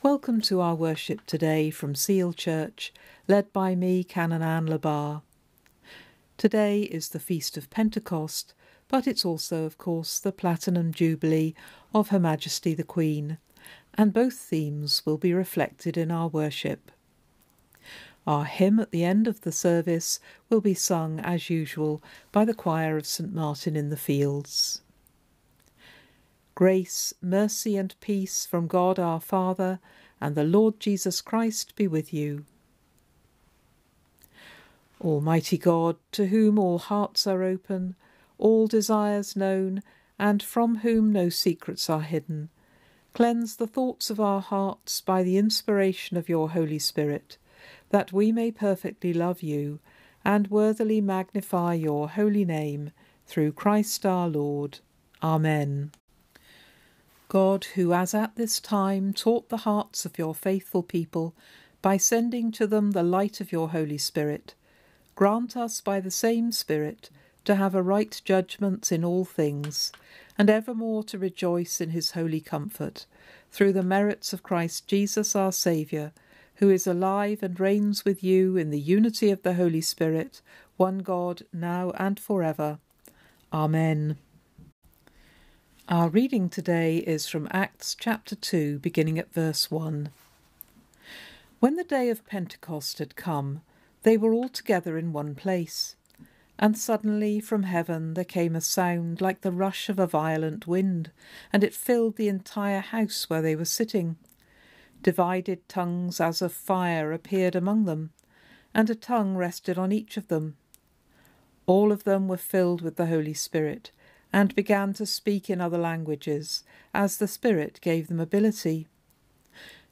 Welcome to our worship today from Seal Church, led by me, Canon Anne Le Bas. Today is the Feast of Pentecost, but it's also, of course, the Platinum Jubilee of Her Majesty the Queen, and both themes will be reflected in our worship. Our hymn at the end of the service will be sung, as usual, by the choir of St Martin in the Fields. Grace, mercy, and peace from God our Father and the Lord Jesus Christ be with you. Almighty God, to whom all hearts are open, all desires known, and from whom no secrets are hidden, cleanse the thoughts of our hearts by the inspiration of your Holy Spirit, that we may perfectly love you and worthily magnify your holy name, through Christ our Lord. Amen. God, who as at this time taught the hearts of your faithful people by sending to them the light of your Holy Spirit, grant us by the same Spirit to have a right judgment in all things, and evermore to rejoice in his holy comfort, through the merits of Christ Jesus our Saviour, who is alive and reigns with you in the unity of the Holy Spirit, one God, now and for ever. Amen. Our reading today is from Acts chapter 2, beginning at verse 1. When the day of Pentecost had come, they were all together in one place. And suddenly from heaven there came a sound like the rush of a violent wind, and it filled the entire house where they were sitting. Divided tongues as of fire appeared among them, and a tongue rested on each of them. All of them were filled with the Holy Spirit and began to speak in other languages, as the Spirit gave them ability.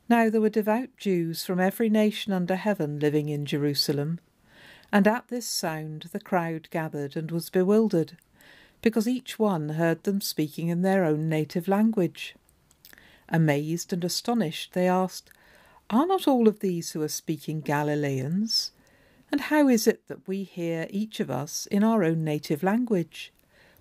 Now there were devout Jews from every nation under heaven living in Jerusalem, and at this sound the crowd gathered and was bewildered, because each one heard them speaking in their own native language. Amazed and astonished, they asked, Are not all of these who are speaking Galileans? And how is it that we hear each of us in our own native language?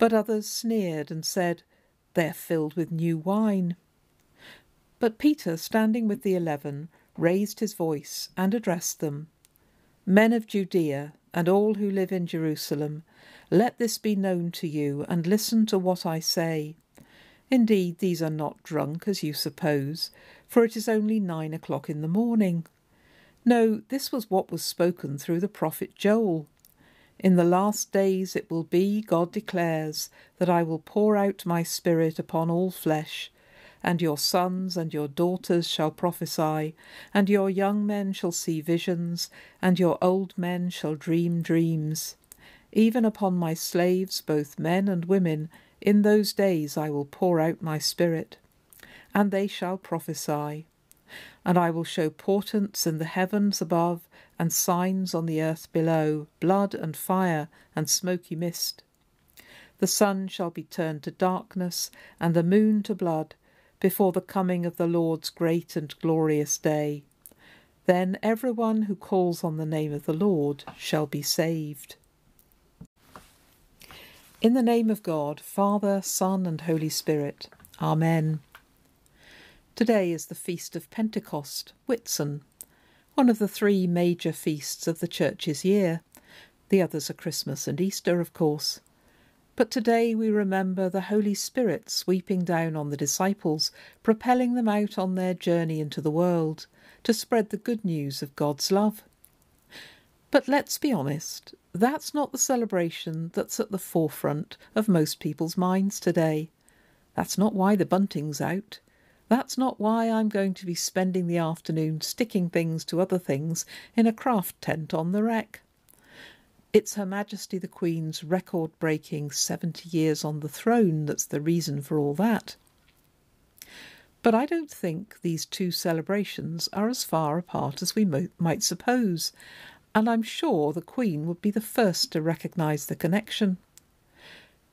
But others sneered and said, They are filled with new wine. But Peter, standing with the eleven, raised his voice and addressed them Men of Judea, and all who live in Jerusalem, let this be known to you, and listen to what I say. Indeed, these are not drunk, as you suppose, for it is only nine o'clock in the morning. No, this was what was spoken through the prophet Joel. In the last days it will be, God declares, that I will pour out my Spirit upon all flesh, and your sons and your daughters shall prophesy, and your young men shall see visions, and your old men shall dream dreams. Even upon my slaves, both men and women, in those days I will pour out my Spirit, and they shall prophesy. And I will show portents in the heavens above and signs on the earth below, blood and fire and smoky mist. The sun shall be turned to darkness, and the moon to blood, before the coming of the Lord's great and glorious day. Then every one who calls on the name of the Lord shall be saved. In the name of God, Father, Son, and Holy Spirit. Amen. Today is the feast of Pentecost, Whitsun, one of the three major feasts of the Church's year. The others are Christmas and Easter, of course. But today we remember the Holy Spirit sweeping down on the disciples, propelling them out on their journey into the world to spread the good news of God's love. But let's be honest, that's not the celebration that's at the forefront of most people's minds today. That's not why the bunting's out. That's not why I'm going to be spending the afternoon sticking things to other things in a craft tent on the rec. It's Her Majesty the Queen's record breaking 70 years on the throne that's the reason for all that. But I don't think these two celebrations are as far apart as we mo- might suppose, and I'm sure the Queen would be the first to recognise the connection.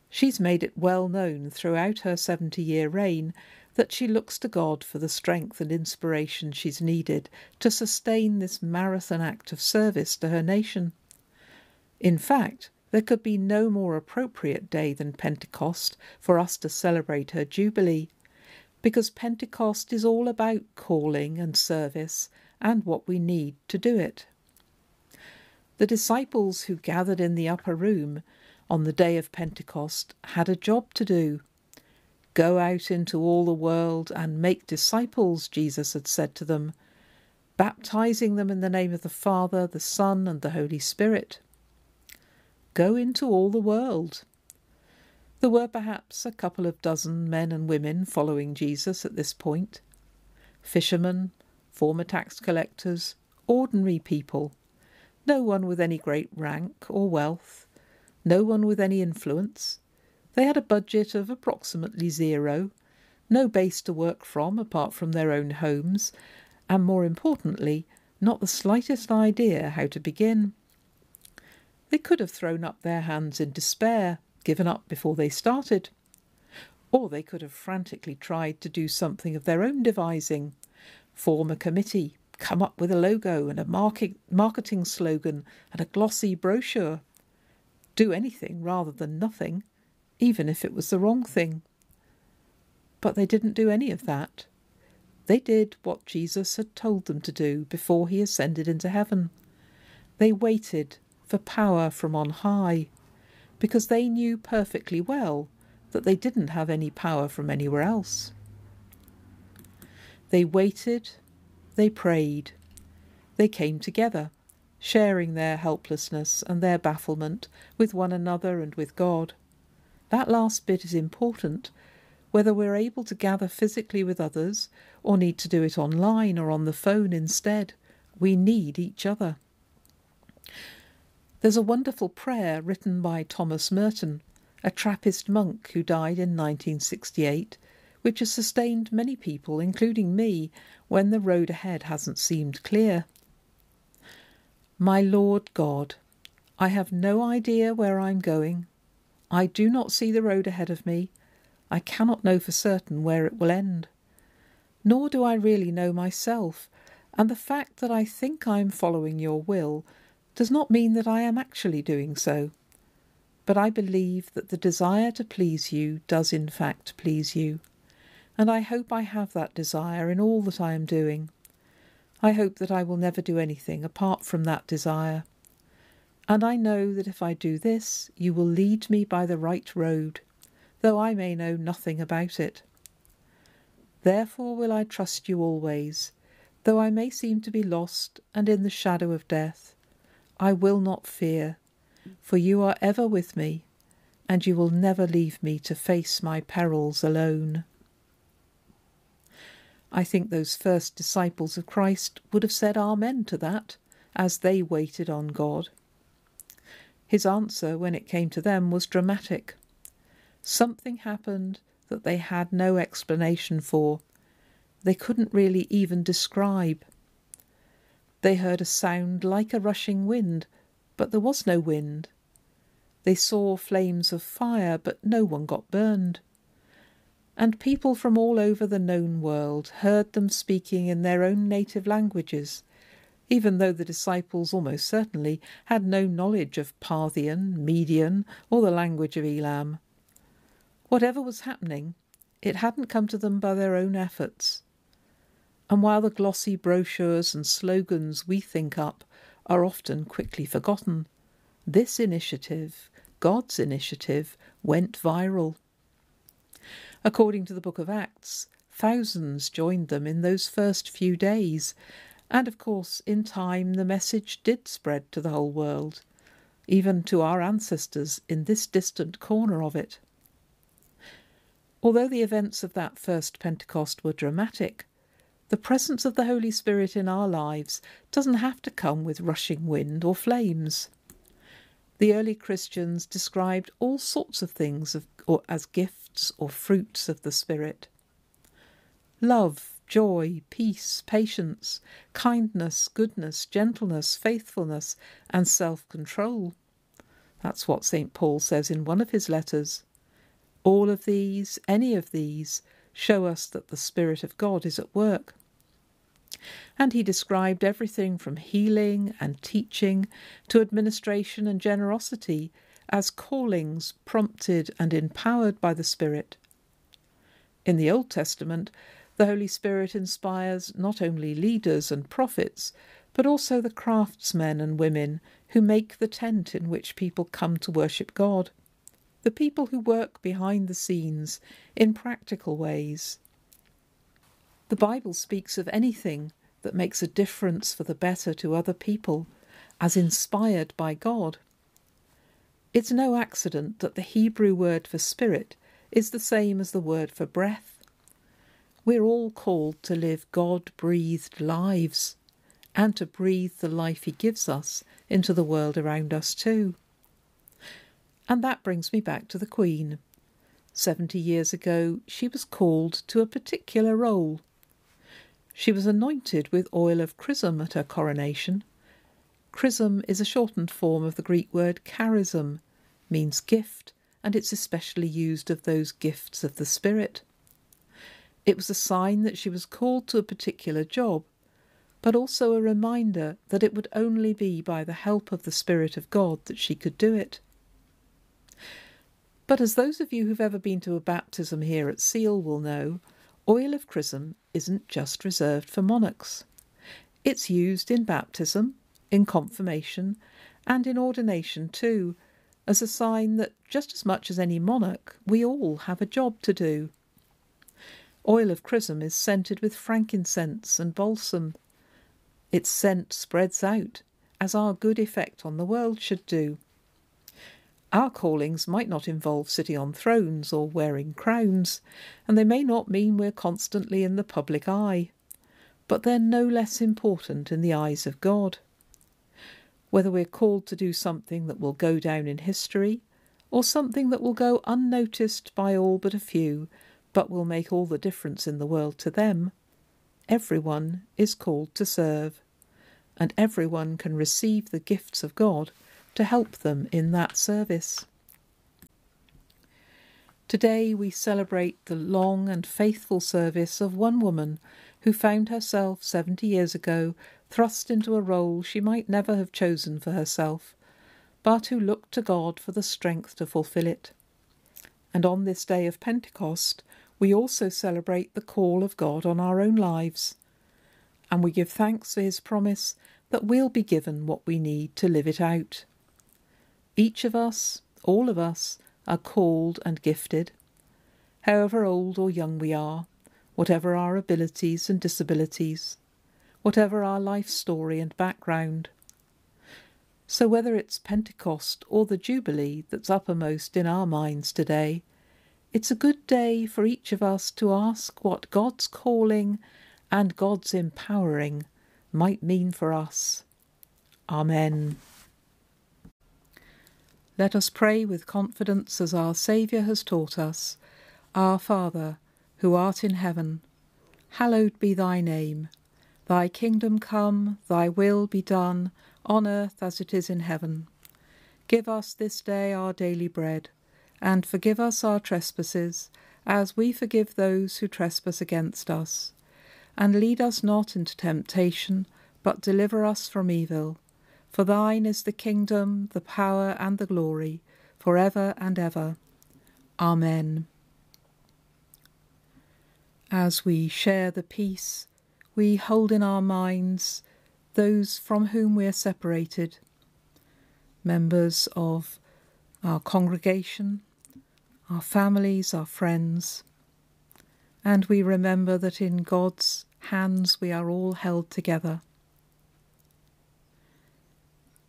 She's made it well known throughout her 70 year reign that she looks to God for the strength and inspiration she's needed to sustain this marathon act of service to her nation. In fact, there could be no more appropriate day than Pentecost for us to celebrate her Jubilee, because Pentecost is all about calling and service and what we need to do it. The disciples who gathered in the upper room on the day of Pentecost had a job to do. Go out into all the world and make disciples, Jesus had said to them, baptizing them in the name of the Father, the Son, and the Holy Spirit. Go into all the world. There were perhaps a couple of dozen men and women following Jesus at this point fishermen, former tax collectors, ordinary people, no one with any great rank or wealth, no one with any influence, they had a budget of approximately zero, no base to work from apart from their own homes, and more importantly, not the slightest idea how to begin. They could have thrown up their hands in despair, given up before they started. Or they could have frantically tried to do something of their own devising, form a committee, come up with a logo and a market, marketing slogan and a glossy brochure. Do anything rather than nothing even if it was the wrong thing. But they didn't do any of that. They did what Jesus had told them to do before he ascended into heaven. They waited for power from on high, because they knew perfectly well that they didn't have any power from anywhere else. They waited, they prayed, they came together, sharing their helplessness and their bafflement with one another and with God. That last bit is important, whether we're able to gather physically with others or need to do it online or on the phone instead. We need each other. There's a wonderful prayer written by Thomas Merton, a Trappist monk who died in 1968, which has sustained many people, including me, when the road ahead hasn't seemed clear. My Lord God, I have no idea where I'm going I do not see the road ahead of me. I cannot know for certain where it will end. Nor do I really know myself, and the fact that I think I am following your will does not mean that I am actually doing so. But I believe that the desire to please you does in fact please you, and I hope I have that desire in all that I am doing. I hope that I will never do anything apart from that desire. And I know that if I do this, you will lead me by the right road, though I may know nothing about it. Therefore will I trust you always, though I may seem to be lost and in the shadow of death. I will not fear, for you are ever with me, and you will never leave me to face my perils alone. I think those first disciples of Christ would have said Amen to that as they waited on God. His answer, when it came to them, was dramatic. Something happened that they had no explanation for. They couldn't really even describe. They heard a sound like a rushing wind, but there was no wind. They saw flames of fire, but no one got burned. And people from all over the known world heard them speaking in their own native languages even though the disciples almost certainly had no knowledge of Parthian, Median, or the language of Elam. Whatever was happening, it hadn't come to them by their own efforts. And while the glossy brochures and slogans we think up are often quickly forgotten, this initiative, God's initiative, went viral. According to the book of Acts, thousands joined them in those first few days, and of course, in time, the message did spread to the whole world, even to our ancestors in this distant corner of it. Although the events of that first Pentecost were dramatic, the presence of the Holy Spirit in our lives doesn't have to come with rushing wind or flames. The early Christians described all sorts of things of, as gifts or fruits of the Spirit. love, joy, peace, patience, kindness, goodness, gentleness, faithfulness, and self control. That's what St. Paul says in one of his letters. All of these, any of these, show us that the Spirit of God is at work. And he described everything from healing and teaching to administration and generosity as callings prompted and empowered by the Spirit. In the Old Testament, the Holy Spirit inspires not only leaders and prophets, but also the craftsmen and women who make the tent in which people come to worship God, the people who work behind the scenes in practical ways. The Bible speaks of anything that makes a difference for the better to other people as inspired by God. It's no accident that the Hebrew word for spirit is the same as the word for breath. We're all called to live God breathed lives and to breathe the life He gives us into the world around us too. And that brings me back to the Queen. Seventy years ago, she was called to a particular role. She was anointed with oil of chrism at her coronation. Chrism is a shortened form of the Greek word charism, means gift, and it's especially used of those gifts of the Spirit. It was a sign that she was called to a particular job, but also a reminder that it would only be by the help of the Spirit of God that she could do it. But as those of you who've ever been to a baptism here at Seal will know, oil of chrism isn't just reserved for monarchs. It's used in baptism, in confirmation, and in ordination too, as a sign that just as much as any monarch, we all have a job to do. Oil of chrism is scented with frankincense and balsam. Its scent spreads out, as our good effect on the world should do. Our callings might not involve sitting on thrones or wearing crowns, and they may not mean we're constantly in the public eye, but they're no less important in the eyes of God whether we're called to do something that will go down in history or something that will go unnoticed by all but a few, but will make all the difference in the world to them, everyone is called to serve, and everyone can receive the gifts of God to help them in that service. Today we celebrate the long and faithful service of one woman who found herself seventy years ago thrust into a role she might never have chosen for herself, but who looked to God for the strength to fulfil it. And on this day of Pentecost, we also celebrate the call of God on our own lives. And we give thanks for his promise that we'll be given what we need to live it out. Each of us, all of us, are called and gifted. However old or young we are, whatever our abilities and disabilities, whatever our life story and background. So, whether it's Pentecost or the Jubilee that's uppermost in our minds today, it's a good day for each of us to ask what God's calling and God's empowering might mean for us. Amen. Let us pray with confidence as our Saviour has taught us Our Father, who art in heaven, hallowed be thy name. Thy kingdom come, thy will be done, on earth as it is in heaven. Give us this day our daily bread, and forgive us our trespasses, as we forgive those who trespass against us. And lead us not into temptation, but deliver us from evil. For thine is the kingdom, the power, and the glory, for ever and ever. Amen. As we share the peace, we hold in our minds those from whom we are separated, members of our congregation, our families, our friends, and we remember that in God's hands we are all held together.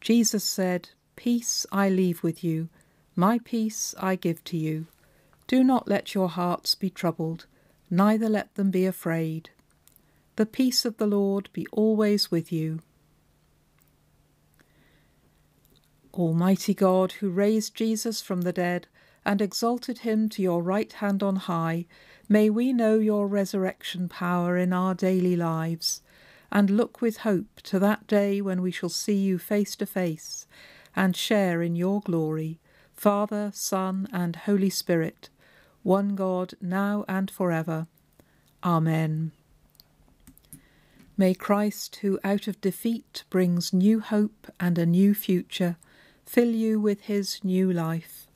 Jesus said, Peace I leave with you, my peace I give to you. Do not let your hearts be troubled, neither let them be afraid. The peace of the Lord be always with you. Almighty God, who raised Jesus from the dead and exalted him to your right hand on high, may we know your resurrection power in our daily lives, and look with hope to that day when we shall see you face to face and share in your glory, Father, Son, and Holy Spirit, one God, now and forever. Amen. May Christ, who out of defeat brings new hope and a new future, fill you with his new life,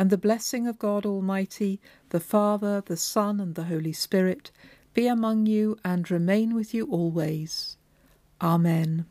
and the blessing of God Almighty, the Father, the Son, and the Holy Spirit be among you and remain with you always. Amen.